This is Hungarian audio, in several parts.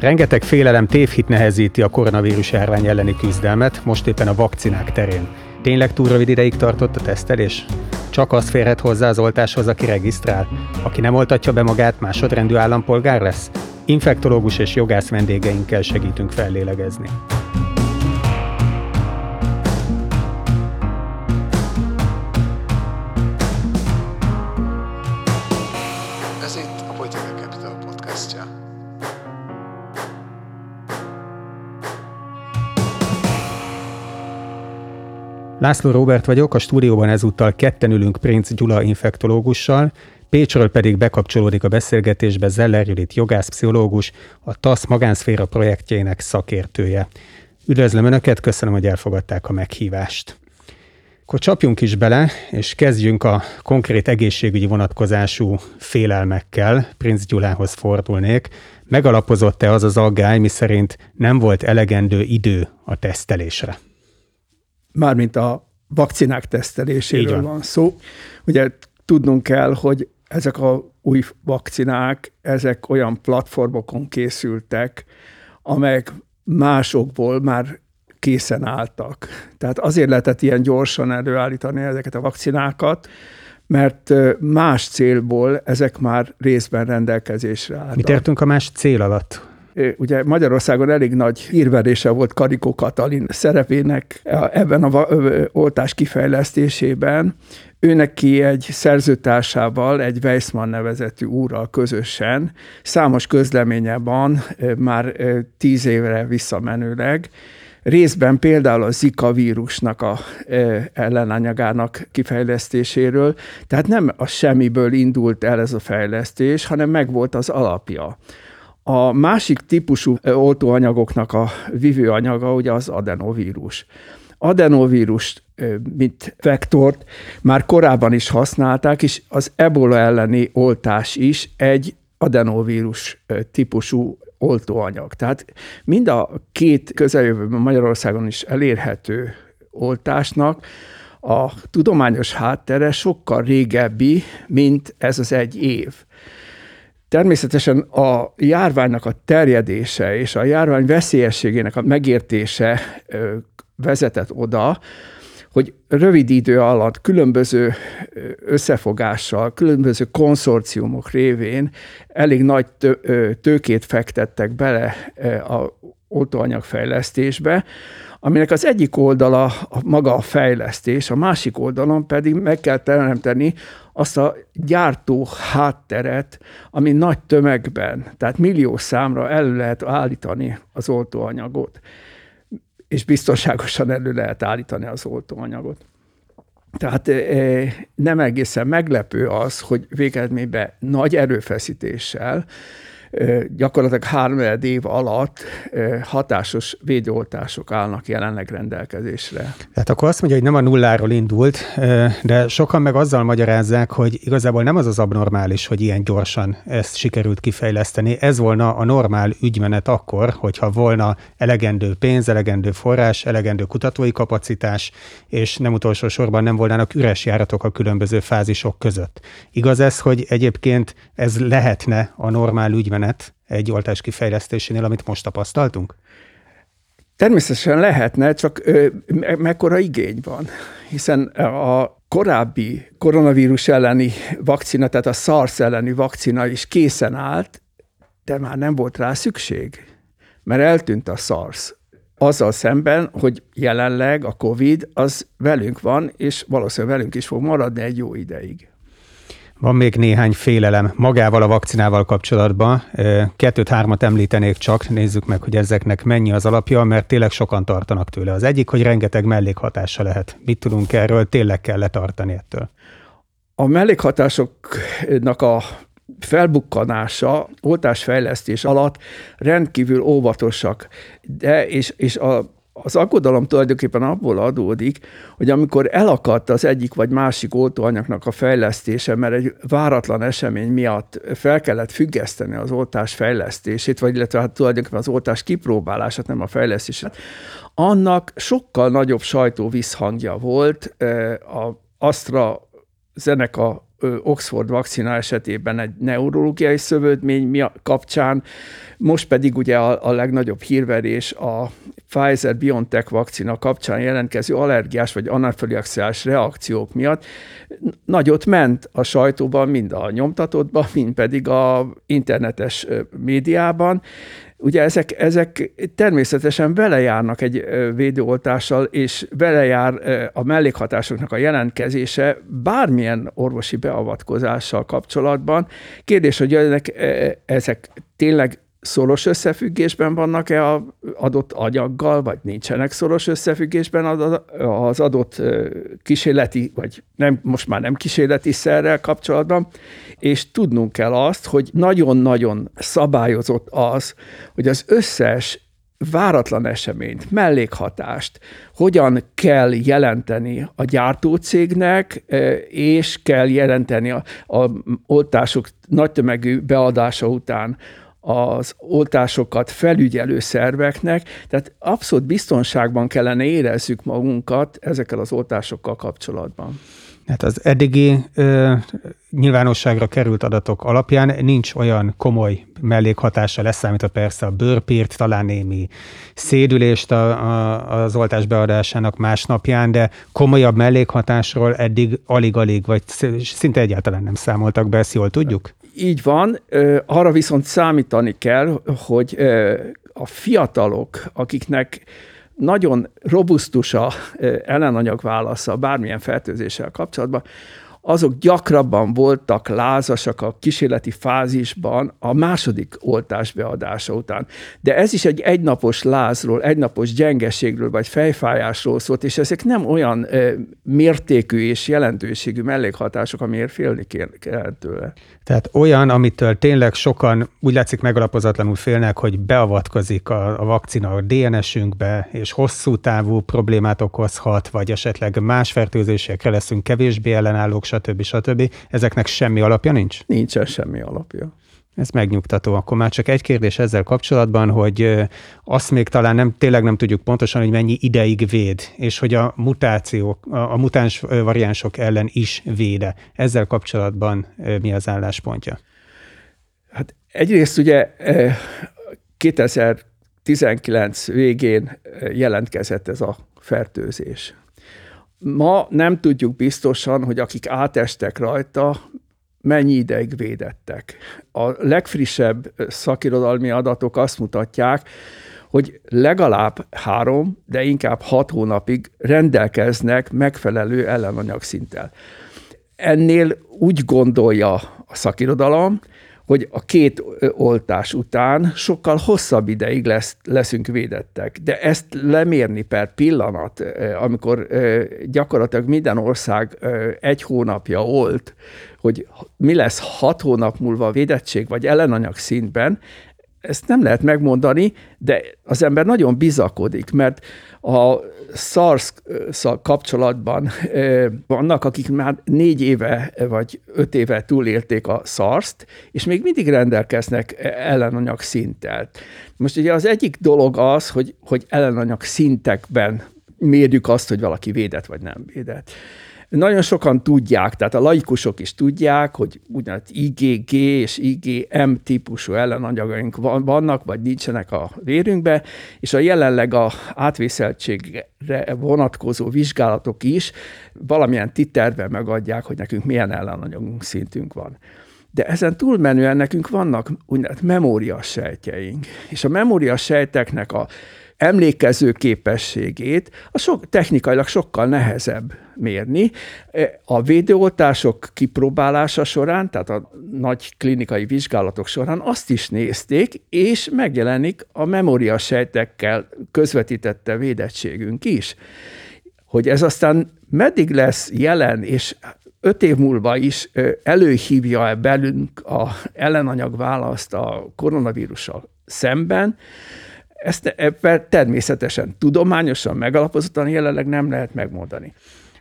Rengeteg félelem tévhit nehezíti a koronavírus járvány elleni küzdelmet, most éppen a vakcinák terén. Tényleg túl rövid ideig tartott a tesztelés? Csak az férhet hozzá az oltáshoz, aki regisztrál. Aki nem oltatja be magát, másodrendű állampolgár lesz? Infektológus és jogász vendégeinkkel segítünk fellélegezni. László Robert vagyok, a stúdióban ezúttal ketten ülünk Prince Gyula infektológussal, Pécsről pedig bekapcsolódik a beszélgetésbe Zeller Judit jogászpszichológus, a TASZ magánszféra projektjének szakértője. Üdvözlöm Önöket, köszönöm, hogy elfogadták a meghívást. Akkor csapjunk is bele, és kezdjünk a konkrét egészségügyi vonatkozású félelmekkel. Prince Gyulához fordulnék. Megalapozott-e az az aggály, miszerint nem volt elegendő idő a tesztelésre? Mármint a vakcinák teszteléséről van. van szó. Ugye tudnunk kell, hogy ezek a új vakcinák, ezek olyan platformokon készültek, amelyek másokból már készen álltak. Tehát azért lehetett ilyen gyorsan előállítani ezeket a vakcinákat, mert más célból ezek már részben rendelkezésre álltak. Mit értünk a más cél alatt? Ugye Magyarországon elég nagy hírverése volt Karikó Katalin szerepének ebben a oltás kifejlesztésében. Ő neki egy szerzőtársával, egy Weissmann nevezetű úrral közösen számos közleménye van, már tíz évre visszamenőleg, részben például a Zika vírusnak a ellenanyagának kifejlesztéséről, tehát nem a semmiből indult el ez a fejlesztés, hanem megvolt az alapja. A másik típusú oltóanyagoknak a vívőanyaga ugye az adenovírus. Adenovírus, mint vektort már korábban is használták, és az ebola elleni oltás is egy adenovírus típusú oltóanyag. Tehát mind a két közeljövőben Magyarországon is elérhető oltásnak a tudományos háttere sokkal régebbi, mint ez az egy év. Természetesen a járványnak a terjedése és a járvány veszélyességének a megértése vezetett oda, hogy rövid idő alatt különböző összefogással, különböző konszorciumok révén elég nagy tőkét fektettek bele a oltóanyagfejlesztésbe, aminek az egyik oldala a maga a fejlesztés, a másik oldalon pedig meg kell teremteni azt a gyártó hátteret, ami nagy tömegben, tehát millió számra elő lehet állítani az oltóanyagot, és biztonságosan elő lehet állítani az oltóanyagot. Tehát nem egészen meglepő az, hogy végeredményben nagy erőfeszítéssel gyakorlatilag három év alatt hatásos védőoltások állnak jelenleg rendelkezésre. Tehát akkor azt mondja, hogy nem a nulláról indult, de sokan meg azzal magyarázzák, hogy igazából nem az az abnormális, hogy ilyen gyorsan ezt sikerült kifejleszteni. Ez volna a normál ügymenet akkor, hogyha volna elegendő pénz, elegendő forrás, elegendő kutatói kapacitás, és nem utolsó sorban nem volnának üres járatok a különböző fázisok között. Igaz ez, hogy egyébként ez lehetne a normál ügymenet, átmenet egy oltás kifejlesztésénél, amit most tapasztaltunk? Természetesen lehetne, csak ö, mekkora igény van, hiszen a korábbi koronavírus elleni vakcina, tehát a SARS elleni vakcina is készen állt, de már nem volt rá szükség, mert eltűnt a SARS. Azzal szemben, hogy jelenleg a COVID az velünk van, és valószínűleg velünk is fog maradni egy jó ideig. Van még néhány félelem magával a vakcinával kapcsolatban. Kettőt-hármat említenék csak, nézzük meg, hogy ezeknek mennyi az alapja, mert tényleg sokan tartanak tőle. Az egyik, hogy rengeteg mellékhatása lehet. Mit tudunk erről, tényleg kell letartani ettől? A mellékhatásoknak a felbukkanása, oltásfejlesztés alatt rendkívül óvatosak, de és, és a az aggodalom tulajdonképpen abból adódik, hogy amikor elakadt az egyik vagy másik oltóanyagnak a fejlesztése, mert egy váratlan esemény miatt fel kellett függeszteni az oltás fejlesztését, vagy illetve hát tulajdonképpen az oltás kipróbálását, nem a fejlesztését, annak sokkal nagyobb sajtó visszhangja volt a Astra Zeneca Oxford vakcina esetében egy neurológiai szövődmény kapcsán, most pedig ugye a, a legnagyobb hírverés a Pfizer-BioNTech vakcina kapcsán jelentkező allergiás vagy anafiliaxiás reakciók miatt. Nagyot ment a sajtóban, mind a nyomtatottban, mind pedig a internetes médiában, Ugye ezek, ezek természetesen vele járnak egy védőoltással, és vele jár a mellékhatásoknak a jelentkezése bármilyen orvosi beavatkozással kapcsolatban. Kérdés, hogy ezek tényleg szoros összefüggésben vannak-e az adott anyaggal, vagy nincsenek szoros összefüggésben az adott kísérleti, vagy nem, most már nem kísérleti szerrel kapcsolatban, és tudnunk kell azt, hogy nagyon-nagyon szabályozott az, hogy az összes váratlan eseményt, mellékhatást hogyan kell jelenteni a gyártócégnek, és kell jelenteni a, a oltások nagy tömegű beadása után az oltásokat felügyelő szerveknek, tehát abszolút biztonságban kellene érezzük magunkat ezekkel az oltásokkal kapcsolatban. Hát az eddigi ö, nyilvánosságra került adatok alapján nincs olyan komoly mellékhatása, leszámítva persze a bőrpírt, talán némi szédülést a, a, az oltás beadásának másnapján, de komolyabb mellékhatásról eddig alig-alig, vagy szinte egyáltalán nem számoltak be, ezt jól tudjuk? Így van, arra viszont számítani kell, hogy a fiatalok, akiknek nagyon robusztus a ellenanyag válasza bármilyen fertőzéssel kapcsolatban, azok gyakrabban voltak lázasak a kísérleti fázisban a második oltás beadása után. De ez is egy egynapos lázról, egynapos gyengeségről vagy fejfájásról szólt, és ezek nem olyan mértékű és jelentőségű mellékhatások, amiért félni kell tőle. Tehát olyan, amitől tényleg sokan úgy látszik megalapozatlanul félnek, hogy beavatkozik a, a vakcina a DNS-ünkbe, és hosszú távú problémát okozhat, vagy esetleg más fertőzésekre leszünk kevésbé ellenállók, stb. stb. Ezeknek semmi alapja nincs? Nincsen semmi alapja. Ez megnyugtató. Akkor már csak egy kérdés ezzel kapcsolatban, hogy azt még talán nem, tényleg nem tudjuk pontosan, hogy mennyi ideig véd, és hogy a mutációk, a mutáns variánsok ellen is véde. Ezzel kapcsolatban mi az álláspontja? Hát egyrészt ugye 2019 végén jelentkezett ez a fertőzés. Ma nem tudjuk biztosan, hogy akik átestek rajta, mennyi ideig védettek. A legfrissebb szakirodalmi adatok azt mutatják, hogy legalább három, de inkább hat hónapig rendelkeznek megfelelő ellenanyagszinttel. Ennél úgy gondolja a szakirodalom, hogy a két oltás után sokkal hosszabb ideig lesz, leszünk védettek. De ezt lemérni per pillanat, amikor gyakorlatilag minden ország egy hónapja olt, hogy mi lesz hat hónap múlva a védettség vagy ellenanyag szintben, ezt nem lehet megmondani, de az ember nagyon bizakodik, mert a sars kapcsolatban vannak, akik már négy éve vagy öt éve túlélték a SARS-t, és még mindig rendelkeznek ellenanyag szinttel. Most ugye az egyik dolog az, hogy, hogy ellenanyag szintekben mérjük azt, hogy valaki védett vagy nem védett. Nagyon sokan tudják, tehát a laikusok is tudják, hogy úgynevezett IgG és IgM típusú ellenanyagaink vannak, vagy nincsenek a vérünkbe, és a jelenleg a átvészeltségre vonatkozó vizsgálatok is valamilyen titerben megadják, hogy nekünk milyen ellenanyagunk szintünk van. De ezen túlmenően nekünk vannak úgynevezett memórias sejtjeink, és a memórias sejteknek a emlékező képességét a sok, technikailag sokkal nehezebb mérni. A védőoltások kipróbálása során, tehát a nagy klinikai vizsgálatok során azt is nézték, és megjelenik a memória sejtekkel közvetítette védettségünk is. Hogy ez aztán meddig lesz jelen, és öt év múlva is előhívja-e belünk a ellenanyag választ a koronavírussal szemben, ezt ebben természetesen tudományosan megalapozottan jelenleg nem lehet megmondani.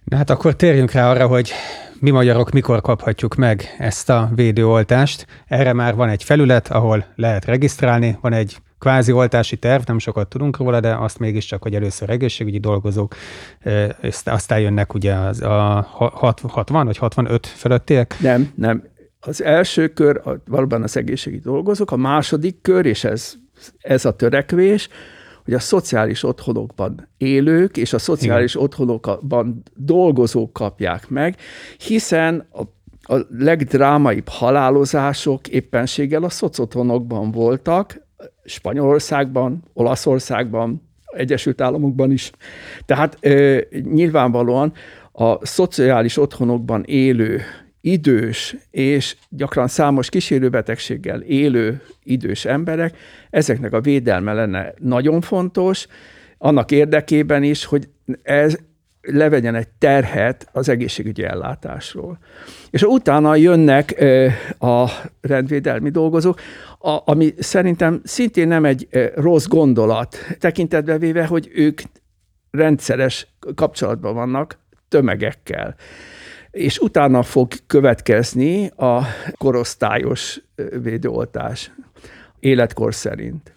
Na hát akkor térjünk rá arra, hogy mi magyarok mikor kaphatjuk meg ezt a védőoltást. Erre már van egy felület, ahol lehet regisztrálni, van egy kvázi oltási terv, nem sokat tudunk róla, de azt mégiscsak, hogy először egészségügyi dolgozók, aztán jönnek ugye az a 60 vagy 65 fölöttiek? Nem, nem. Az első kör valóban az egészségügyi dolgozók, a második kör, és ez, ez a törekvés, hogy a szociális otthonokban élők és a szociális Igen. otthonokban dolgozók kapják meg, hiszen a a legdrámaibb halálozások éppenséggel a szocotthonokban voltak, Spanyolországban, Olaszországban, Egyesült Államokban is. Tehát ö, nyilvánvalóan a szociális otthonokban élő idős és gyakran számos kísérőbetegséggel élő idős emberek, ezeknek a védelme lenne nagyon fontos, annak érdekében is, hogy ez levegyen egy terhet az egészségügyi ellátásról. És utána jönnek a rendvédelmi dolgozók, ami szerintem szintén nem egy rossz gondolat, tekintetbe véve, hogy ők rendszeres kapcsolatban vannak tömegekkel és utána fog következni a korosztályos védőoltás életkor szerint.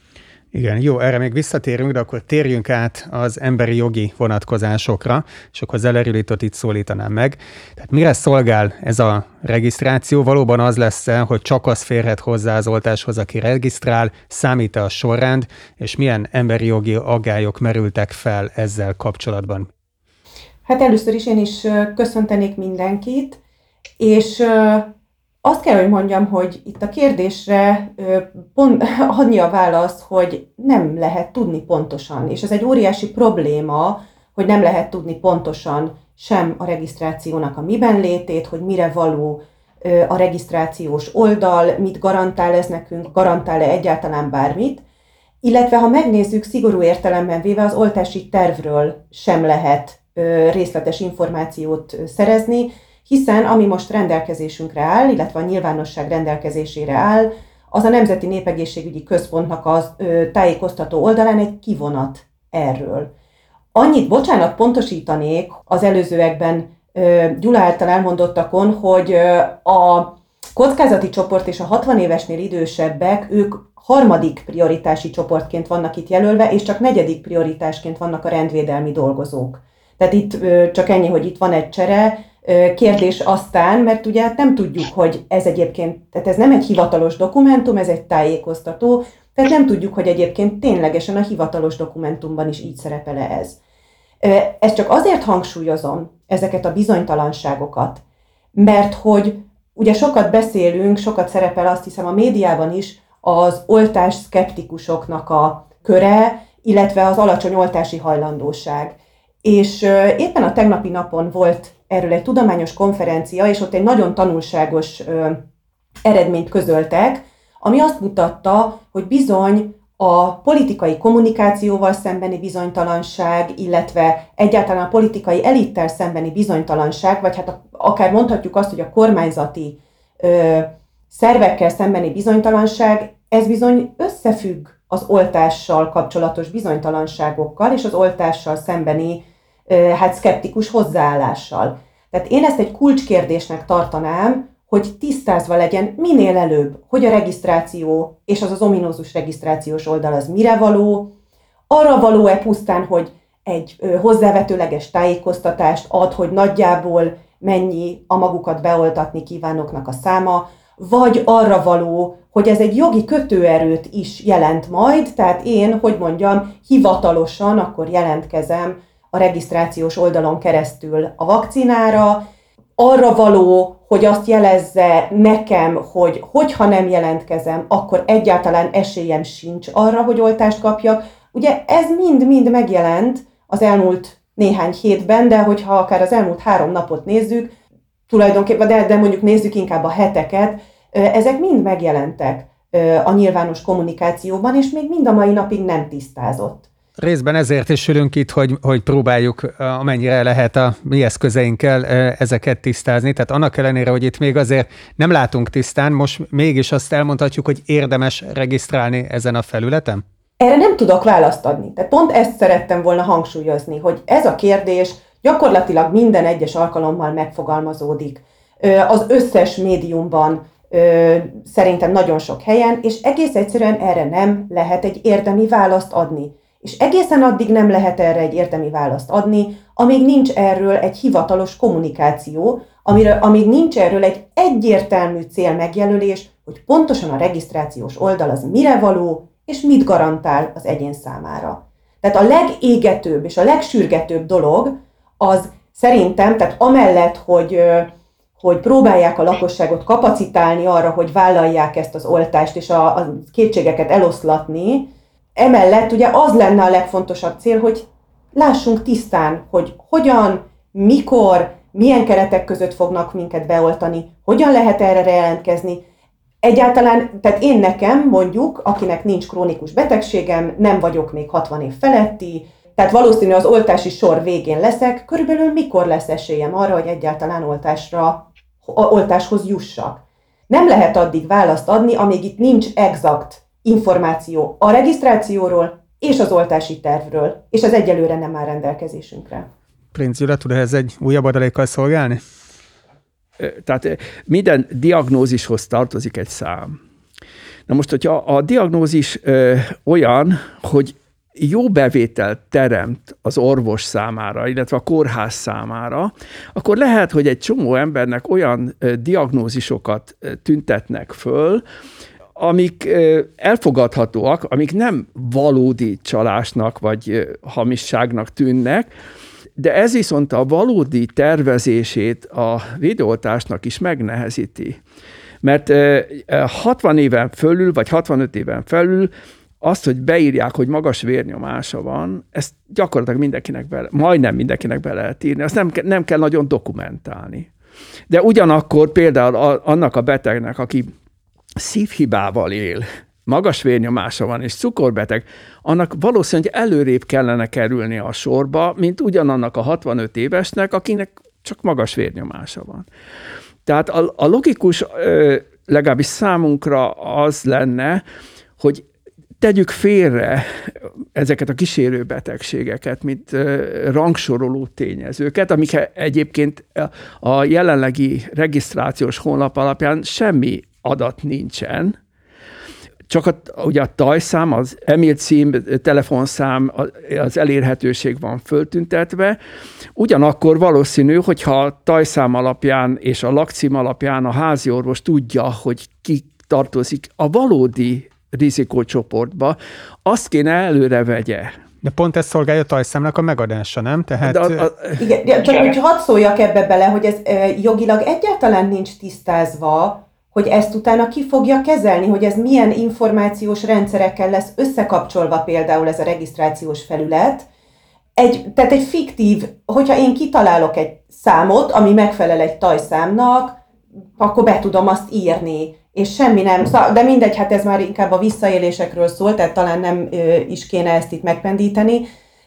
Igen, jó, erre még visszatérünk, de akkor térjünk át az emberi jogi vonatkozásokra, és akkor Zelerilitot itt szólítanám meg. Tehát mire szolgál ez a regisztráció? Valóban az lesz -e, hogy csak az férhet hozzá az oltáshoz, aki regisztrál, számít-e a sorrend, és milyen emberi jogi aggályok merültek fel ezzel kapcsolatban? Hát először is én is köszöntenék mindenkit, és azt kell, hogy mondjam, hogy itt a kérdésre pont, adni a válasz, hogy nem lehet tudni pontosan, és ez egy óriási probléma, hogy nem lehet tudni pontosan sem a regisztrációnak a miben létét, hogy mire való a regisztrációs oldal, mit garantál ez nekünk, garantál-e egyáltalán bármit, illetve ha megnézzük szigorú értelemben véve, az oltási tervről sem lehet részletes információt szerezni, hiszen ami most rendelkezésünkre áll, illetve a nyilvánosság rendelkezésére áll, az a Nemzeti Népegészségügyi Központnak ö, tájékoztató oldalán egy kivonat erről. Annyit, bocsánat, pontosítanék az előzőekben Gyula által elmondottakon, hogy a kockázati csoport és a 60 évesnél idősebbek, ők harmadik prioritási csoportként vannak itt jelölve, és csak negyedik prioritásként vannak a rendvédelmi dolgozók. Tehát itt csak ennyi, hogy itt van egy csere, Kérdés aztán, mert ugye hát nem tudjuk, hogy ez egyébként, tehát ez nem egy hivatalos dokumentum, ez egy tájékoztató, tehát nem tudjuk, hogy egyébként ténylegesen a hivatalos dokumentumban is így szerepele ez. Ezt csak azért hangsúlyozom, ezeket a bizonytalanságokat, mert hogy ugye sokat beszélünk, sokat szerepel azt hiszem a médiában is az oltás szkeptikusoknak a köre, illetve az alacsony oltási hajlandóság. És éppen a tegnapi napon volt erről egy tudományos konferencia, és ott egy nagyon tanulságos eredményt közöltek, ami azt mutatta, hogy bizony a politikai kommunikációval szembeni bizonytalanság, illetve egyáltalán a politikai elittel szembeni bizonytalanság, vagy hát akár mondhatjuk azt, hogy a kormányzati szervekkel szembeni bizonytalanság, ez bizony összefügg az oltással kapcsolatos bizonytalanságokkal és az oltással szembeni hát szkeptikus hozzáállással. Tehát én ezt egy kulcskérdésnek tartanám, hogy tisztázva legyen minél előbb, hogy a regisztráció és az az ominózus regisztrációs oldal az mire való, arra való-e pusztán, hogy egy hozzávetőleges tájékoztatást ad, hogy nagyjából mennyi a magukat beoltatni kívánoknak a száma, vagy arra való, hogy ez egy jogi kötőerőt is jelent majd, tehát én, hogy mondjam, hivatalosan akkor jelentkezem a regisztrációs oldalon keresztül a vakcinára, arra való, hogy azt jelezze nekem, hogy hogyha nem jelentkezem, akkor egyáltalán esélyem sincs arra, hogy oltást kapjak. Ugye ez mind-mind megjelent az elmúlt néhány hétben, de hogyha akár az elmúlt három napot nézzük, tulajdonképpen, de, de mondjuk nézzük inkább a heteket, ezek mind megjelentek a nyilvános kommunikációban, és még mind a mai napig nem tisztázott. Részben ezért is ülünk itt, hogy, hogy próbáljuk amennyire lehet a mi eszközeinkkel ezeket tisztázni. Tehát annak ellenére, hogy itt még azért nem látunk tisztán, most mégis azt elmondhatjuk, hogy érdemes regisztrálni ezen a felületen? Erre nem tudok választ adni. Tehát pont ezt szerettem volna hangsúlyozni, hogy ez a kérdés gyakorlatilag minden egyes alkalommal megfogalmazódik. Az összes médiumban szerintem nagyon sok helyen, és egész egyszerűen erre nem lehet egy érdemi választ adni. És egészen addig nem lehet erre egy érdemi választ adni, amíg nincs erről egy hivatalos kommunikáció, amire, amíg nincs erről egy egyértelmű cél megjelölés, hogy pontosan a regisztrációs oldal az mire való, és mit garantál az egyén számára. Tehát a legégetőbb és a legsürgetőbb dolog az szerintem, tehát amellett, hogy, hogy próbálják a lakosságot kapacitálni arra, hogy vállalják ezt az oltást, és a, a kétségeket eloszlatni, emellett ugye az lenne a legfontosabb cél, hogy lássunk tisztán, hogy hogyan, mikor, milyen keretek között fognak minket beoltani, hogyan lehet erre jelentkezni. Egyáltalán, tehát én nekem mondjuk, akinek nincs krónikus betegségem, nem vagyok még 60 év feletti, tehát valószínű az oltási sor végén leszek, körülbelül mikor lesz esélyem arra, hogy egyáltalán oltásra, oltáshoz jussak. Nem lehet addig választ adni, amíg itt nincs exakt információ a regisztrációról és az oltási tervről, és az egyelőre nem áll rendelkezésünkre. Prince Gyula, tud ehhez egy újabb adalékkal szolgálni? Tehát minden diagnózishoz tartozik egy szám. Na most, hogyha a diagnózis ö, olyan, hogy jó bevételt teremt az orvos számára, illetve a kórház számára, akkor lehet, hogy egy csomó embernek olyan diagnózisokat tüntetnek föl, amik elfogadhatóak, amik nem valódi csalásnak vagy hamisságnak tűnnek, de ez viszont a valódi tervezését a videótásnak is megnehezíti. Mert 60 éven fölül, vagy 65 éven felül azt, hogy beírják, hogy magas vérnyomása van, ezt gyakorlatilag mindenkinek bele, majdnem mindenkinek be lehet írni, azt nem, nem kell nagyon dokumentálni. De ugyanakkor például annak a betegnek, aki szívhibával él, magas vérnyomása van és cukorbeteg, annak valószínűleg előrébb kellene kerülni a sorba, mint ugyanannak a 65 évesnek, akinek csak magas vérnyomása van. Tehát a, a logikus, legalábbis számunkra az lenne, hogy tegyük félre ezeket a kísérő betegségeket, mint rangsoroló tényezőket, amik egyébként a jelenlegi regisztrációs honlap alapján semmi adat nincsen, csak a, ugye a tajszám, az e-mail cím, telefonszám, az elérhetőség van föltüntetve. Ugyanakkor valószínű, hogyha a tajszám alapján és a lakcím alapján a házi orvos tudja, hogy ki tartozik a valódi rizikócsoportba, azt kéne előre vegye. De pont ez szolgálja a tajszámnak a megadása, nem? Tehát... De a, a... Igen, csak hogy hadd szóljak ebbe bele, hogy ez jogilag egyáltalán nincs tisztázva, hogy ezt utána ki fogja kezelni, hogy ez milyen információs rendszerekkel lesz összekapcsolva például ez a regisztrációs felület. Egy, tehát egy fiktív, hogyha én kitalálok egy számot, ami megfelel egy tajszámnak, akkor be tudom azt írni, és semmi nem, de mindegy, hát ez már inkább a visszaélésekről szól, tehát talán nem is kéne ezt itt megpendíteni,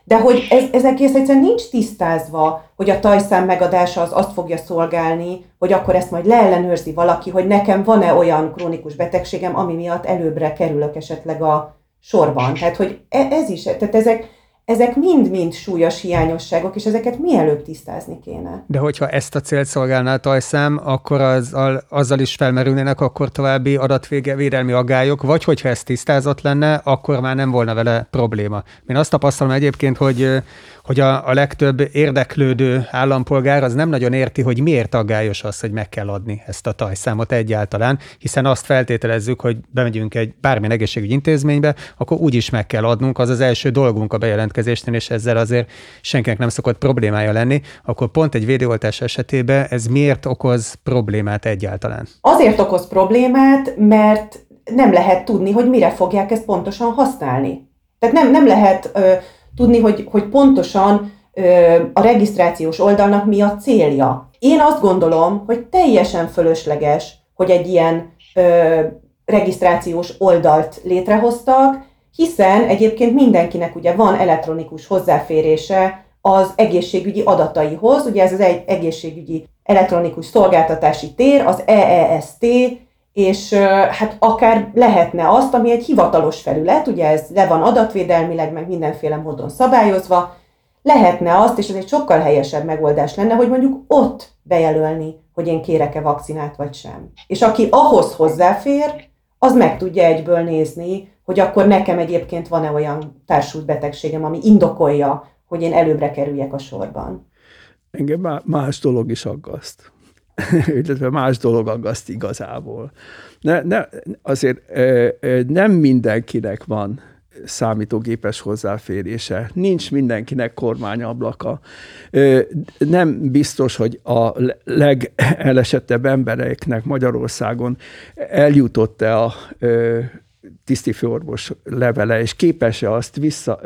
de hogy ez, ez egész egyszerűen nincs tisztázva, hogy a tajszám megadása az azt fogja szolgálni, hogy akkor ezt majd leellenőrzi valaki, hogy nekem van-e olyan krónikus betegségem, ami miatt előbbre kerülök esetleg a sorban. Tehát, hogy e, ez is, tehát ezek, ezek mind-mind súlyos hiányosságok, és ezeket mielőbb tisztázni kéne. De hogyha ezt a célt szolgálná a tajszám, akkor az, azzal is felmerülnének akkor további adatvédelmi aggályok, vagy hogyha ez tisztázott lenne, akkor már nem volna vele probléma. Én azt tapasztalom egyébként, hogy hogy a, a legtöbb érdeklődő állampolgár az nem nagyon érti, hogy miért aggályos az, hogy meg kell adni ezt a tajszámot egyáltalán, hiszen azt feltételezzük, hogy bemegyünk egy bármilyen egészségügyi intézménybe, akkor úgyis meg kell adnunk, az az első dolgunk a bejelentkezésnél, és ezzel azért senkinek nem szokott problémája lenni, akkor pont egy védőoltás esetében ez miért okoz problémát egyáltalán? Azért okoz problémát, mert nem lehet tudni, hogy mire fogják ezt pontosan használni. Tehát nem, nem lehet ö, tudni, hogy, hogy pontosan a regisztrációs oldalnak mi a célja. Én azt gondolom, hogy teljesen fölösleges, hogy egy ilyen ö, regisztrációs oldalt létrehoztak, hiszen egyébként mindenkinek ugye van elektronikus hozzáférése az egészségügyi adataihoz, ugye ez az egy egészségügyi elektronikus szolgáltatási tér, az EEST, és hát akár lehetne azt, ami egy hivatalos felület, ugye ez le van adatvédelmileg, meg mindenféle módon szabályozva, lehetne azt, és ez egy sokkal helyesebb megoldás lenne, hogy mondjuk ott bejelölni, hogy én kérek-e vakcinát vagy sem. És aki ahhoz hozzáfér, az meg tudja egyből nézni, hogy akkor nekem egyébként van-e olyan társult betegségem, ami indokolja, hogy én előbbre kerüljek a sorban. Engem más dolog is aggaszt. illetve más dolog aggaszt igazából. Ne, ne, azért nem mindenkinek van számítógépes hozzáférése. Nincs mindenkinek kormányablaka. Nem biztos, hogy a legelesettebb embereknek Magyarországon eljutott-e a tisztifőorvos levele, és képes-e azt vissza,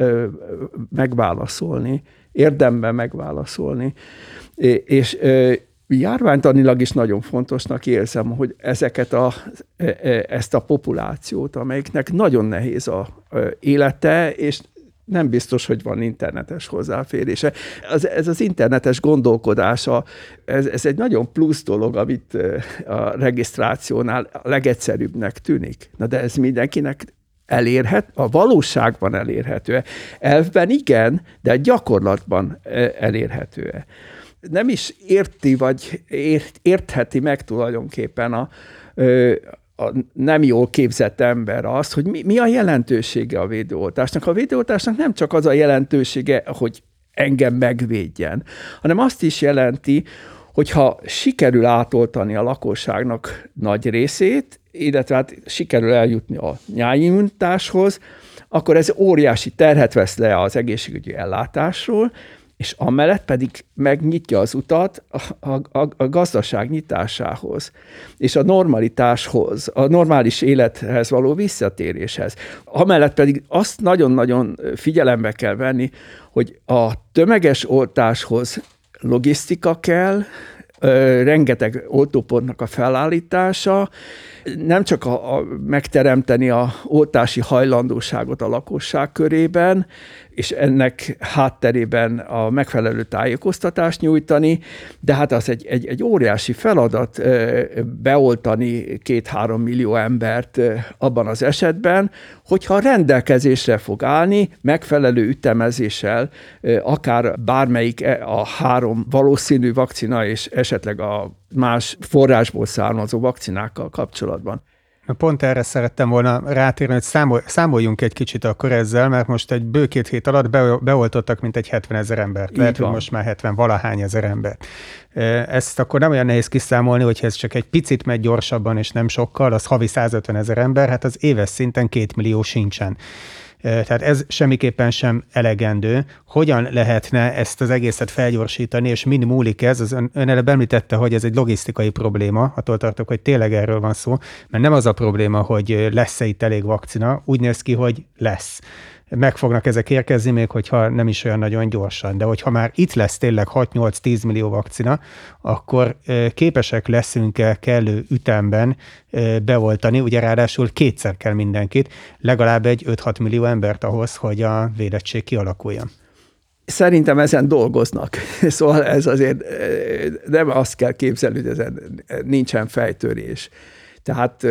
megválaszolni, érdemben megválaszolni. És járványtanilag is nagyon fontosnak érzem, hogy ezeket a, e, e, ezt a populációt, amelyiknek nagyon nehéz a élete, és nem biztos, hogy van internetes hozzáférése. Ez, ez az internetes gondolkodása, ez, ez egy nagyon plusz dolog, amit a regisztrációnál a legegyszerűbbnek tűnik. Na de ez mindenkinek elérhet, a valóságban elérhető. Elvben igen, de gyakorlatban elérhető nem is érti, vagy ért, értheti meg tulajdonképpen a, a nem jól képzett ember azt, hogy mi, mi a jelentősége a védőoltásnak. A védőoltásnak nem csak az a jelentősége, hogy engem megvédjen, hanem azt is jelenti, hogyha sikerül átoltani a lakosságnak nagy részét, illetve hát sikerül eljutni a nyájimmunitáshoz, akkor ez óriási terhet vesz le az egészségügyi ellátásról, és amellett pedig megnyitja az utat a, a, a gazdaság nyitásához, és a normalitáshoz, a normális élethez való visszatéréshez. Amellett pedig azt nagyon-nagyon figyelembe kell venni, hogy a tömeges oltáshoz logisztika kell, rengeteg oltópontnak a felállítása, nem csak a, a megteremteni a oltási hajlandóságot a lakosság körében, és ennek hátterében a megfelelő tájékoztatást nyújtani, de hát az egy, egy, egy óriási feladat beoltani két-három millió embert abban az esetben, hogyha rendelkezésre fog állni megfelelő ütemezéssel, akár bármelyik e, a három valószínű vakcina és esetleg a más forrásból származó vakcinákkal kapcsolatban. Pont erre szerettem volna rátérni, hogy számol, számoljunk egy kicsit akkor ezzel, mert most egy bő két hét alatt be, beoltottak, mint egy 70 ezer embert. Lehet, hogy most már 70 valahány ezer ember. Ezt akkor nem olyan nehéz kiszámolni, hogyha ez csak egy picit megy gyorsabban, és nem sokkal, az havi 150 ezer ember, hát az éves szinten két millió sincsen. Tehát ez semmiképpen sem elegendő. Hogyan lehetne ezt az egészet felgyorsítani, és mind múlik ez? Az ön, ön előbb említette, hogy ez egy logisztikai probléma, attól tartok, hogy tényleg erről van szó, mert nem az a probléma, hogy lesz-e itt elég vakcina, úgy néz ki, hogy lesz meg fognak ezek érkezni, még hogyha nem is olyan nagyon gyorsan. De hogyha már itt lesz tényleg 6-8-10 millió vakcina, akkor képesek leszünk-e kellő ütemben beoltani, ugye ráadásul kétszer kell mindenkit, legalább egy 5-6 millió embert ahhoz, hogy a védettség kialakuljon. Szerintem ezen dolgoznak. Szóval ez azért nem azt kell képzelni, hogy ezen nincsen fejtörés. Tehát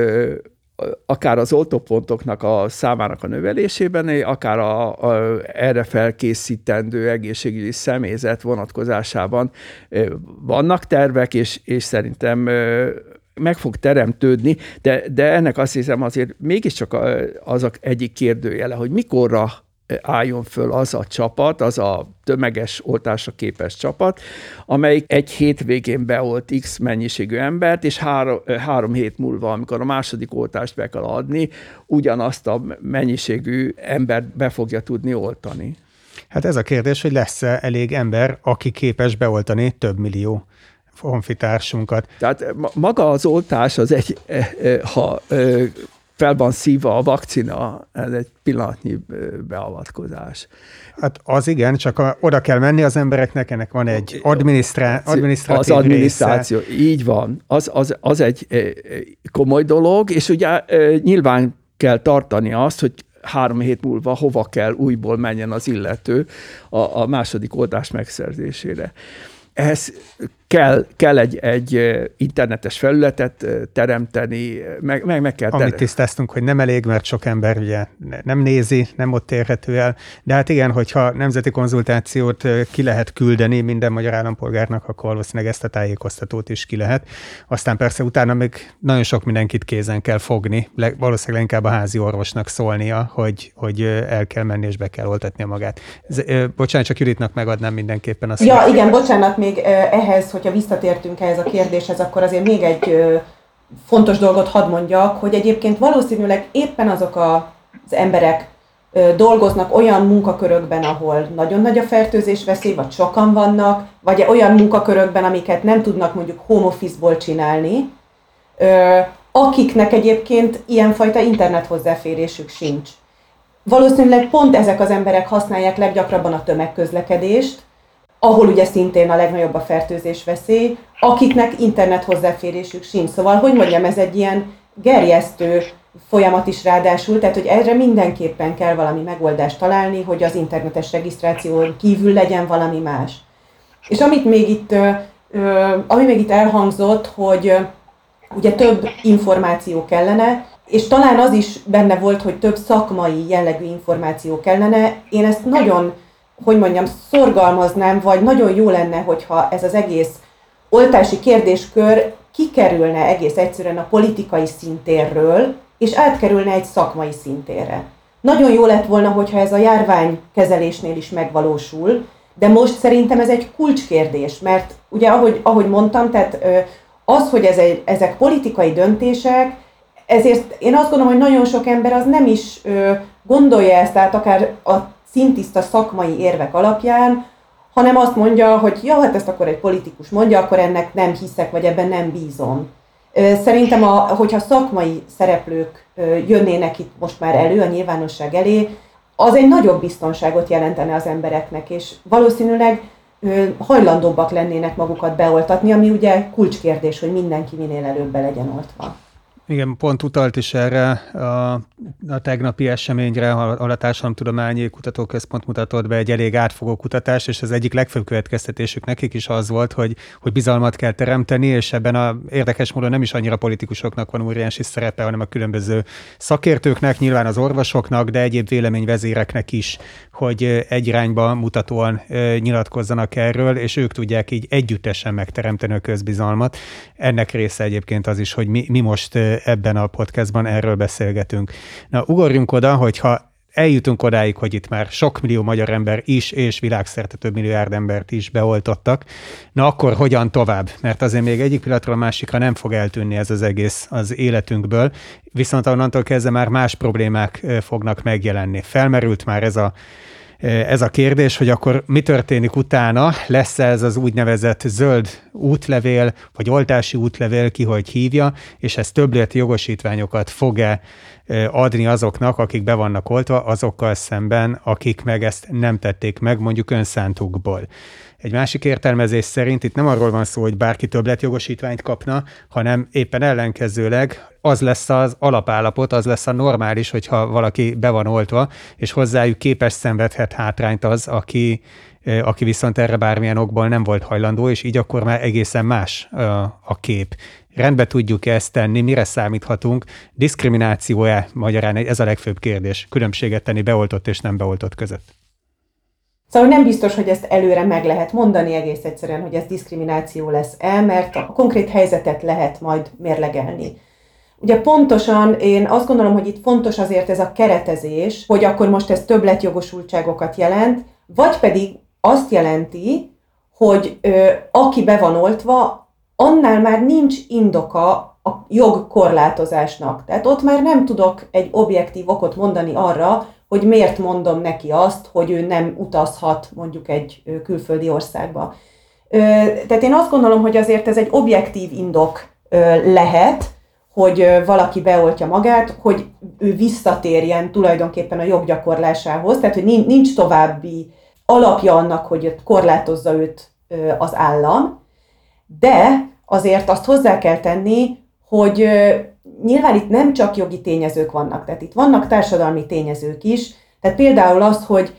akár az oltópontoknak a számának a növelésében, akár a, a erre felkészítendő egészségügyi személyzet vonatkozásában vannak tervek, és, és szerintem meg fog teremtődni, de, de ennek azt hiszem azért mégiscsak az egyik kérdőjele, hogy mikorra álljon föl az a csapat, az a tömeges oltásra képes csapat, amelyik egy hétvégén beolt X mennyiségű embert, és három, három hét múlva, amikor a második oltást be kell adni, ugyanazt a mennyiségű embert be fogja tudni oltani. Hát ez a kérdés, hogy lesz-e elég ember, aki képes beoltani több millió honfitársunkat. Tehát maga az oltás az egy, eh, eh, ha eh, fel van szívva a vakcina, ez egy pillanatnyi beavatkozás. Hát az igen, csak oda kell menni az embereknek, ennek van egy adminisztrá, adminisztratív Az adminisztráció, része. így van. Az, az, az egy komoly dolog, és ugye nyilván kell tartani azt, hogy három hét múlva hova kell újból menjen az illető a, a második oldás megszerzésére. Ehhez kell, kell egy, egy internetes felületet teremteni, meg, meg, meg kell Amit tisztáztunk, hogy nem elég, mert sok ember ugye nem nézi, nem ott érhető el, de hát igen, hogyha nemzeti konzultációt ki lehet küldeni minden magyar állampolgárnak, akkor valószínűleg ezt a tájékoztatót is ki lehet. Aztán persze utána még nagyon sok mindenkit kézen kell fogni, valószínűleg inkább a házi orvosnak szólnia, hogy, hogy el kell menni és be kell oltatnia magát. Ez, bocsánat, csak Juditnak megadnám mindenképpen azt. Ja, igen, bocsánat, még ehhez, hogyha visszatértünk ehhez a kérdéshez, akkor azért még egy fontos dolgot hadd mondjak, hogy egyébként valószínűleg éppen azok a, az emberek dolgoznak olyan munkakörökben, ahol nagyon nagy a fertőzés veszély, vagy sokan vannak, vagy olyan munkakörökben, amiket nem tudnak mondjuk home office-ból csinálni, akiknek egyébként ilyenfajta internet hozzáférésük sincs. Valószínűleg pont ezek az emberek használják leggyakrabban a tömegközlekedést, ahol ugye szintén a legnagyobb a fertőzés veszély, akiknek internet hozzáférésük sincs. Szóval, hogy mondjam, ez egy ilyen gerjesztő folyamat is ráadásul, tehát hogy erre mindenképpen kell valami megoldást találni, hogy az internetes regisztráción kívül legyen valami más. És amit még itt, ami még itt elhangzott, hogy ugye több információ kellene, és talán az is benne volt, hogy több szakmai jellegű információ kellene. Én ezt nagyon, hogy mondjam, szorgalmaznám, vagy nagyon jó lenne, hogyha ez az egész oltási kérdéskör kikerülne egész egyszerűen a politikai szintérről, és átkerülne egy szakmai szintére. Nagyon jó lett volna, hogyha ez a járvány kezelésnél is megvalósul, de most szerintem ez egy kulcskérdés, mert ugye ahogy, ahogy mondtam, tehát az, hogy ez egy, ezek politikai döntések, ezért én azt gondolom, hogy nagyon sok ember az nem is gondolja ezt át akár a szintiszta szakmai érvek alapján, hanem azt mondja, hogy ja, hát ezt akkor egy politikus mondja, akkor ennek nem hiszek, vagy ebben nem bízom. Szerintem, a, hogyha szakmai szereplők jönnének itt most már elő a nyilvánosság elé, az egy nagyobb biztonságot jelentene az embereknek, és valószínűleg hajlandóbbak lennének magukat beoltatni, ami ugye kulcskérdés, hogy mindenki minél előbb be legyen oltva. Igen, pont utalt is erre a, a tegnapi eseményre, ahol a Társadalomtudományi Kutatóközpont mutatott be egy elég átfogó kutatás, és az egyik legfőbb következtetésük nekik is az volt, hogy, hogy bizalmat kell teremteni, és ebben a érdekes módon nem is annyira politikusoknak van óriási szerepe, hanem a különböző szakértőknek, nyilván az orvosoknak, de egyéb véleményvezéreknek is, hogy egy irányba mutatóan nyilatkozzanak erről, és ők tudják így együttesen megteremteni a közbizalmat. Ennek része egyébként az is, hogy mi, mi most ebben a podcastban erről beszélgetünk. Na, ugorjunk oda, hogyha eljutunk odáig, hogy itt már sok millió magyar ember is, és világszerte több milliárd embert is beoltottak. Na akkor hogyan tovább? Mert azért még egyik pillanatról a másikra nem fog eltűnni ez az egész az életünkből, viszont onnantól kezdve már más problémák fognak megjelenni. Felmerült már ez a ez a kérdés, hogy akkor mi történik utána, lesz ez az úgynevezett zöld útlevél, vagy oltási útlevél, ki hogy hívja, és ez többlet jogosítványokat fog-e adni azoknak, akik be vannak oltva, azokkal szemben, akik meg ezt nem tették meg, mondjuk önszántukból. Egy másik értelmezés szerint itt nem arról van szó, hogy bárki többletjogosítványt kapna, hanem éppen ellenkezőleg az lesz az alapállapot, az lesz a normális, hogyha valaki be van oltva, és hozzájuk képes szenvedhet hátrányt az, aki, aki viszont erre bármilyen okból nem volt hajlandó, és így akkor már egészen más a kép. Rendbe tudjuk ezt tenni, mire számíthatunk? Diszkrimináció-e magyarán? Ez a legfőbb kérdés. Különbséget tenni beoltott és nem beoltott között. Szóval nem biztos, hogy ezt előre meg lehet mondani egész egyszerűen, hogy ez diszkrimináció lesz-e, mert a konkrét helyzetet lehet majd mérlegelni. Ugye pontosan én azt gondolom, hogy itt fontos azért ez a keretezés, hogy akkor most ez többletjogosultságokat jelent, vagy pedig azt jelenti, hogy ö, aki be van oltva, annál már nincs indoka a jogkorlátozásnak. Tehát ott már nem tudok egy objektív okot mondani arra, hogy miért mondom neki azt, hogy ő nem utazhat mondjuk egy külföldi országba. Tehát én azt gondolom, hogy azért ez egy objektív indok lehet, hogy valaki beoltja magát, hogy ő visszatérjen tulajdonképpen a joggyakorlásához, tehát hogy nincs további alapja annak, hogy korlátozza őt az állam, de azért azt hozzá kell tenni, hogy nyilván itt nem csak jogi tényezők vannak, tehát itt vannak társadalmi tényezők is, tehát például az, hogy,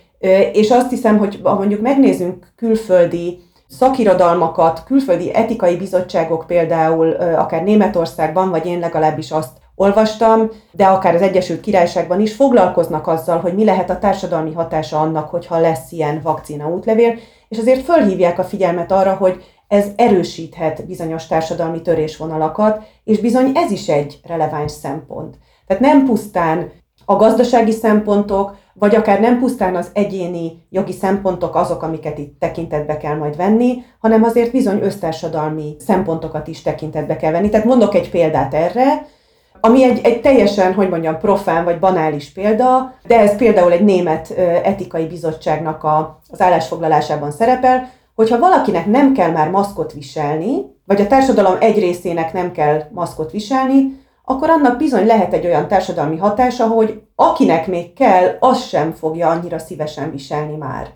és azt hiszem, hogy ha mondjuk megnézzünk külföldi szakirodalmakat, külföldi etikai bizottságok például, akár Németországban, vagy én legalábbis azt olvastam, de akár az Egyesült Királyságban is foglalkoznak azzal, hogy mi lehet a társadalmi hatása annak, hogyha lesz ilyen vakcina útlevél, és azért fölhívják a figyelmet arra, hogy ez erősíthet bizonyos társadalmi törésvonalakat, és bizony ez is egy releváns szempont. Tehát nem pusztán a gazdasági szempontok, vagy akár nem pusztán az egyéni jogi szempontok azok, amiket itt tekintetbe kell majd venni, hanem azért bizony össztársadalmi szempontokat is tekintetbe kell venni. Tehát mondok egy példát erre, ami egy, egy teljesen, hogy mondjam, profán vagy banális példa, de ez például egy német etikai bizottságnak a, az állásfoglalásában szerepel, hogyha valakinek nem kell már maszkot viselni, vagy a társadalom egy részének nem kell maszkot viselni, akkor annak bizony lehet egy olyan társadalmi hatása, hogy akinek még kell, az sem fogja annyira szívesen viselni már.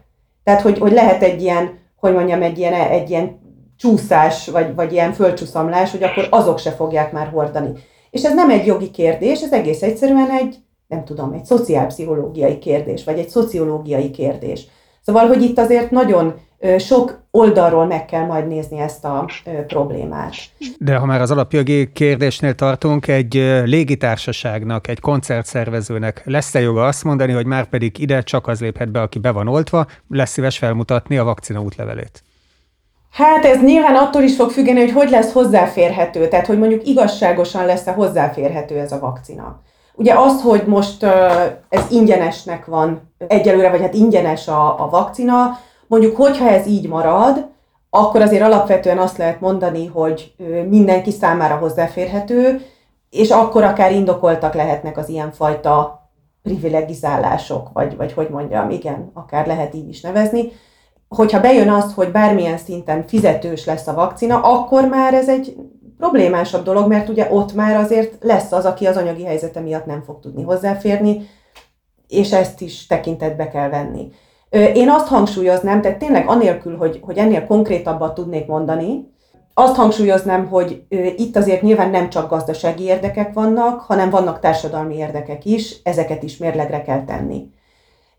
Tehát, hogy, hogy lehet egy ilyen, hogy mondjam, egy ilyen, egy ilyen csúszás, vagy, vagy ilyen földcsúszamlás, hogy akkor azok se fogják már hordani. És ez nem egy jogi kérdés, ez egész egyszerűen egy, nem tudom, egy szociálpszichológiai kérdés, vagy egy szociológiai kérdés. Szóval, hogy itt azért nagyon sok oldalról meg kell majd nézni ezt a problémát. De ha már az alapjogi kérdésnél tartunk, egy légitársaságnak, egy koncertszervezőnek lesz-e joga azt mondani, hogy már pedig ide csak az léphet be, aki be van oltva, lesz szíves felmutatni a vakcina útlevelét? Hát ez nyilván attól is fog függeni, hogy hogy lesz hozzáférhető, tehát hogy mondjuk igazságosan lesz-e hozzáférhető ez a vakcina. Ugye az, hogy most ez ingyenesnek van egyelőre, vagy hát ingyenes a, a vakcina, mondjuk, hogyha ez így marad, akkor azért alapvetően azt lehet mondani, hogy mindenki számára hozzáférhető, és akkor akár indokoltak lehetnek az ilyenfajta privilegizálások, vagy, vagy hogy mondjam, igen, akár lehet így is nevezni. Hogyha bejön az, hogy bármilyen szinten fizetős lesz a vakcina, akkor már ez egy problémásabb dolog, mert ugye ott már azért lesz az, aki az anyagi helyzete miatt nem fog tudni hozzáférni, és ezt is tekintetbe kell venni. Én azt hangsúlyoznám, tehát tényleg anélkül, hogy, hogy ennél konkrétabbat tudnék mondani, azt hangsúlyoznám, hogy itt azért nyilván nem csak gazdasági érdekek vannak, hanem vannak társadalmi érdekek is, ezeket is mérlegre kell tenni.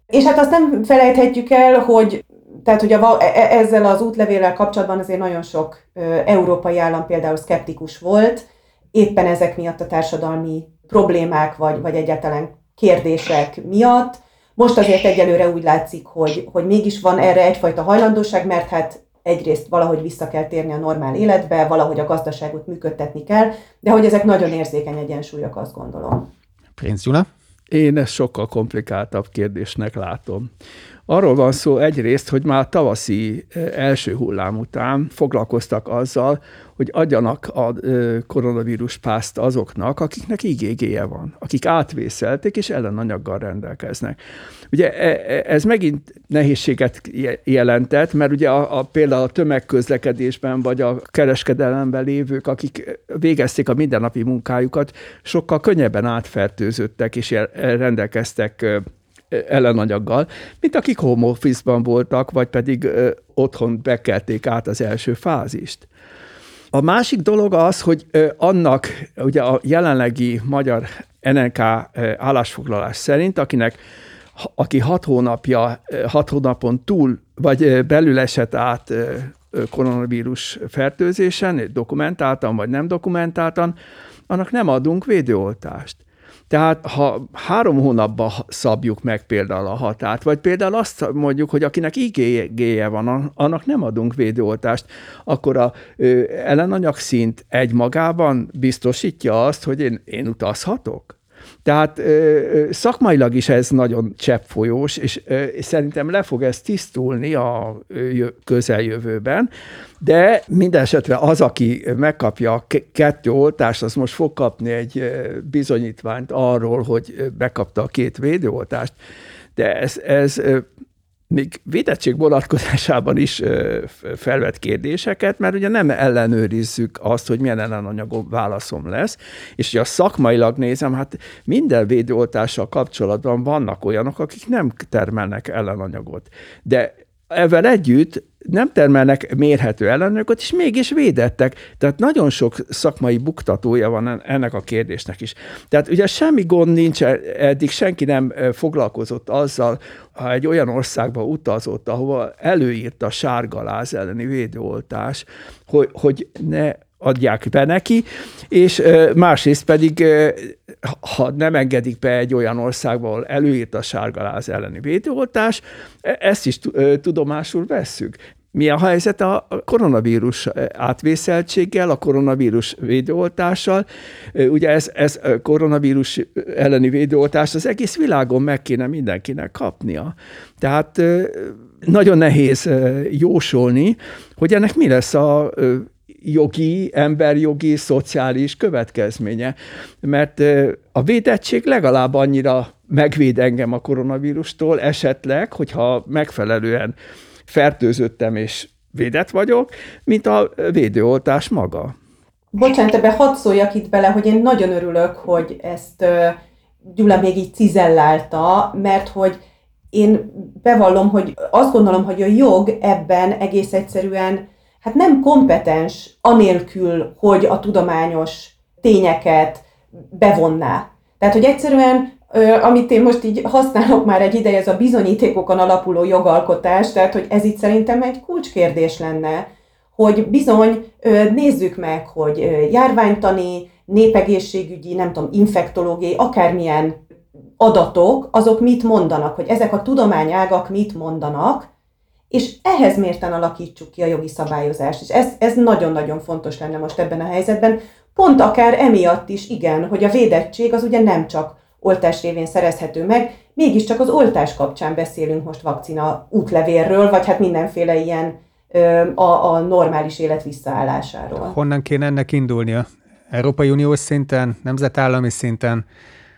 És hát azt nem felejthetjük el, hogy tehát, hogy a, e, e, ezzel az útlevéllel kapcsolatban azért nagyon sok európai állam például szkeptikus volt, éppen ezek miatt a társadalmi problémák, vagy, vagy egyáltalán kérdések miatt. Most azért egyelőre úgy látszik, hogy, hogy mégis van erre egyfajta hajlandóság, mert hát egyrészt valahogy vissza kell térni a normál életbe, valahogy a gazdaságot működtetni kell, de hogy ezek nagyon érzékeny egyensúlyok, azt gondolom. Pénz Gyula? Én ezt sokkal komplikáltabb kérdésnek látom. Arról van szó egyrészt, hogy már tavaszi első hullám után foglalkoztak azzal, hogy adjanak a koronavírus pászt azoknak, akiknek IgG-je van, akik átvészelték és ellenanyaggal rendelkeznek. Ugye e, e, ez megint nehézséget jelentett, mert ugye a, a, például a tömegközlekedésben vagy a kereskedelemben lévők, akik végezték a mindennapi munkájukat, sokkal könnyebben átfertőzöttek és rendelkeztek ellenanyaggal, mint akik home office-ban voltak, vagy pedig otthon bekelték át az első fázist. A másik dolog az, hogy annak ugye a jelenlegi magyar NNK állásfoglalás szerint, akinek aki hat hónapja, hat hónapon túl, vagy belül esett át koronavírus fertőzésen, dokumentáltan vagy nem dokumentáltan, annak nem adunk védőoltást. Tehát ha három hónapban szabjuk meg például a határt, vagy például azt mondjuk, hogy akinek igénye van, annak nem adunk védőoltást, akkor a ö, ellenanyag szint egymagában biztosítja azt, hogy én, én utazhatok? Tehát ö, szakmailag is ez nagyon cseppfolyós, és, ö, szerintem le fog ez tisztulni a közeljövőben, de minden esetre az, aki megkapja a kettő oltást, az most fog kapni egy bizonyítványt arról, hogy bekapta a két védőoltást, de ez, ez még védettség vonatkozásában is felvet kérdéseket, mert ugye nem ellenőrizzük azt, hogy milyen ellenanyagok válaszom lesz, és ugye a szakmailag nézem, hát minden védőoltással kapcsolatban vannak olyanok, akik nem termelnek ellenanyagot. De ezzel együtt nem termelnek mérhető ellenőröket, és mégis védettek. Tehát nagyon sok szakmai buktatója van ennek a kérdésnek is. Tehát ugye semmi gond nincs, eddig senki nem foglalkozott azzal, ha egy olyan országba utazott, ahova előírt a sárgaláz elleni védőoltás, hogy, hogy ne adják be neki, és másrészt pedig, ha nem engedik be egy olyan országba, ahol előírt a sárgaláz elleni védőoltás, e, ezt is tudomásul vesszük. Mi a helyzet a koronavírus átvészeltséggel, a koronavírus védőoltással? Ugye ez, ez koronavírus elleni védőoltás az egész világon meg kéne mindenkinek kapnia. Tehát nagyon nehéz jósolni, hogy ennek mi lesz a jogi, emberjogi, szociális következménye. Mert a védettség legalább annyira megvéd engem a koronavírustól, esetleg, hogyha megfelelően fertőzöttem és védett vagyok, mint a védőoltás maga. Bocsánat, ebbe hadd szóljak itt bele, hogy én nagyon örülök, hogy ezt Gyula még így cizellálta, mert hogy én bevallom, hogy azt gondolom, hogy a jog ebben egész egyszerűen hát nem kompetens anélkül, hogy a tudományos tényeket bevonná. Tehát, hogy egyszerűen, amit én most így használok már egy ideje, ez a bizonyítékokon alapuló jogalkotás, tehát, hogy ez itt szerintem egy kulcskérdés lenne, hogy bizony nézzük meg, hogy járványtani, népegészségügyi, nem tudom, infektológiai, akármilyen adatok, azok mit mondanak, hogy ezek a tudományágak mit mondanak, és ehhez mérten alakítsuk ki a jogi szabályozást. És ez, ez nagyon-nagyon fontos lenne most ebben a helyzetben. Pont akár emiatt is, igen, hogy a védettség az ugye nem csak oltás révén szerezhető meg, mégiscsak az oltás kapcsán beszélünk most vakcina útlevérről, vagy hát mindenféle ilyen a, a normális élet visszaállásáról. Honnan kéne ennek indulnia? Európai Uniós szinten, nemzetállami szinten,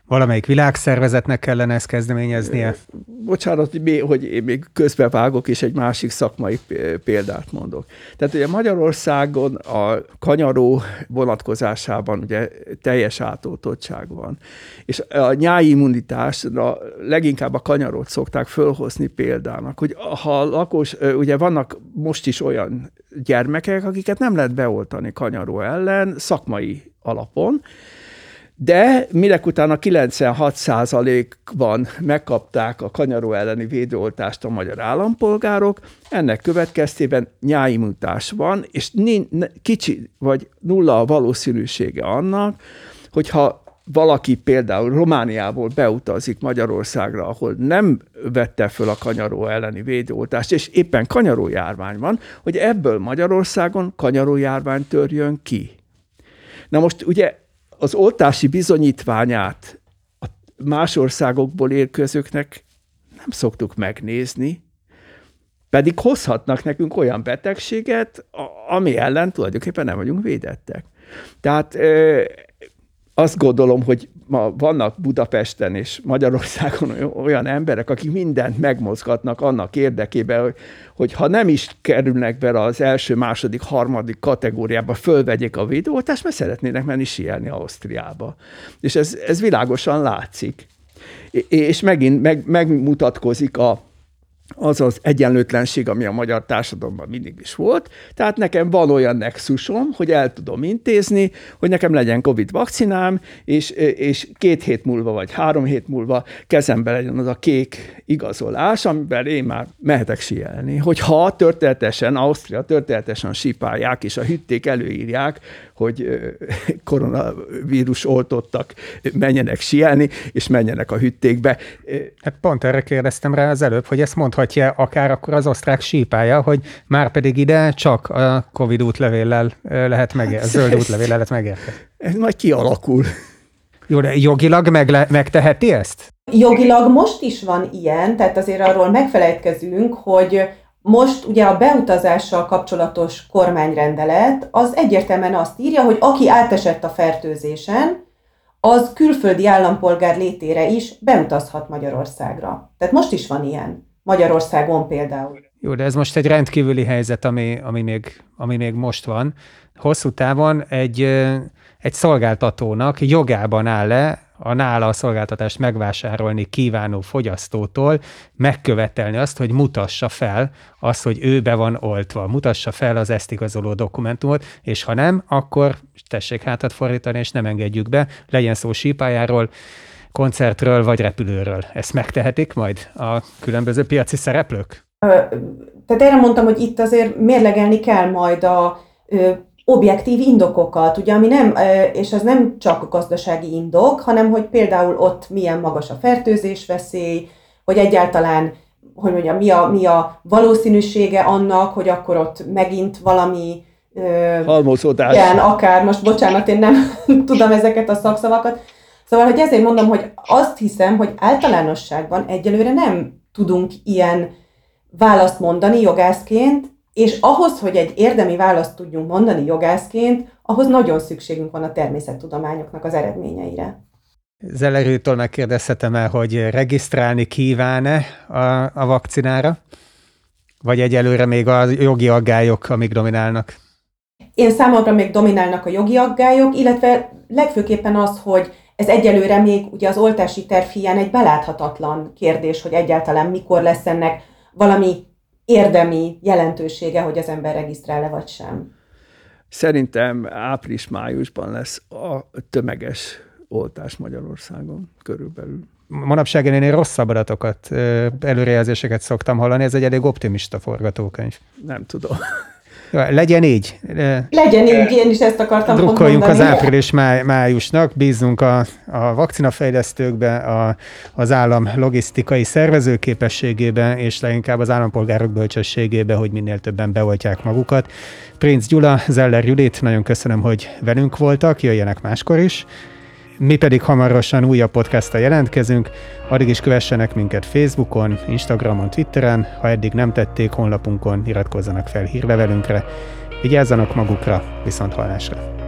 Valamelyik világszervezetnek kellene ezt kezdeményeznie? Bocsánat, hogy én még közbevágok, és egy másik szakmai példát mondok. Tehát ugye Magyarországon a kanyaró vonatkozásában ugye teljes átoltottság van. És a nyári immunitásra leginkább a kanyarót szokták fölhozni példának, hogy ha a lakos, ugye vannak most is olyan gyermekek, akiket nem lehet beoltani kanyaró ellen szakmai alapon, de minek utána 96%-ban megkapták a kanyaró elleni védőoltást a magyar állampolgárok, ennek következtében nyáimutás van, és kicsi vagy nulla a valószínűsége annak, hogyha valaki például Romániából beutazik Magyarországra, ahol nem vette föl a kanyaró elleni védőoltást, és éppen kanyaró járvány van, hogy ebből Magyarországon kanyaró járvány törjön ki. Na most ugye az oltási bizonyítványát a más országokból érkezőknek nem szoktuk megnézni, pedig hozhatnak nekünk olyan betegséget, ami ellen tulajdonképpen nem vagyunk védettek. Tehát azt gondolom, hogy ma vannak Budapesten és Magyarországon olyan emberek, akik mindent megmozgatnak annak érdekében, hogy, hogy ha nem is kerülnek bele az első, második, harmadik kategóriába, fölvegyék a védőoltást, mert szeretnének menni sielni Ausztriába. És ez, ez világosan látszik. És megint meg, megmutatkozik a, az az egyenlőtlenség, ami a magyar társadalomban mindig is volt. Tehát nekem van olyan nexusom, hogy el tudom intézni, hogy nekem legyen COVID vakcinám, és, és két hét múlva vagy három hét múlva kezembe legyen az a kék igazolás, amiben én már mehetek sielni. Hogyha történetesen, Ausztria történetesen sipálják, és a hütték előírják, hogy koronavírus oltottak menjenek sielni, és menjenek a hüttékbe. Hát pont erre kérdeztem rá az előbb, hogy ezt mondhatja akár akkor az osztrák sípája, hogy már pedig ide csak a Covid útlevéllel lehet megérni, hát, zöld útlevéllel lehet megérni. Ez majd kialakul. Jó, de jogilag meg, megteheti ezt? Jogilag most is van ilyen, tehát azért arról megfelejtkezünk, hogy most ugye a beutazással kapcsolatos kormányrendelet az egyértelműen azt írja, hogy aki átesett a fertőzésen, az külföldi állampolgár létére is beutazhat Magyarországra. Tehát most is van ilyen. Magyarországon például. Jó, de ez most egy rendkívüli helyzet, ami, ami, még, ami még most van. Hosszú távon egy, egy szolgáltatónak jogában áll le a nála a szolgáltatást megvásárolni kívánó fogyasztótól megkövetelni azt, hogy mutassa fel azt, hogy ő be van oltva, mutassa fel az ezt igazoló dokumentumot, és ha nem, akkor tessék hátat fordítani, és nem engedjük be, legyen szó sípájáról, koncertről vagy repülőről. Ezt megtehetik majd a különböző piaci szereplők? Tehát erre mondtam, hogy itt azért mérlegelni kell majd a objektív indokokat, ugye, ami nem, és az nem csak gazdasági indok, hanem hogy például ott milyen magas a fertőzés veszély, hogy egyáltalán, hogy mondjam, mi a, mi a valószínűsége annak, hogy akkor ott megint valami Halmozódás. Igen, akár, most bocsánat, én nem tudom ezeket a szakszavakat. Szóval, hogy ezért mondom, hogy azt hiszem, hogy általánosságban egyelőre nem tudunk ilyen választ mondani jogászként, és ahhoz, hogy egy érdemi választ tudjunk mondani jogászként, ahhoz nagyon szükségünk van a természettudományoknak az eredményeire. Zellerőtől megkérdezhetem el, hogy regisztrálni kíván-e a, a vakcinára? Vagy egyelőre még a jogi aggályok, amik dominálnak? Én számomra még dominálnak a jogi aggályok, illetve legfőképpen az, hogy ez egyelőre még ugye az oltási terv hiány egy beláthatatlan kérdés, hogy egyáltalán mikor lesz ennek valami érdemi jelentősége, hogy az ember regisztrál-e vagy sem. Szerintem április-májusban lesz a tömeges oltás Magyarországon körülbelül. Manapság én rosszabb adatokat, előrejelzéseket szoktam hallani, ez egy elég optimista forgatókönyv. Nem tudom. Legyen így. Legyen így, én is ezt akartam Drukkoljunk az április-májusnak, bízzunk a, a vakcinafejlesztőkbe, a, az állam logisztikai szervezőképességébe, és leginkább az állampolgárok bölcsességébe, hogy minél többen beoltják magukat. Prince Gyula, Zeller Judit, nagyon köszönöm, hogy velünk voltak, jöjjenek máskor is. Mi pedig hamarosan újabb podcasttal jelentkezünk, addig is kövessenek minket Facebookon, Instagramon, Twitteren, ha eddig nem tették, honlapunkon iratkozzanak fel hírlevelünkre. Vigyázzanak magukra, viszont hallásra!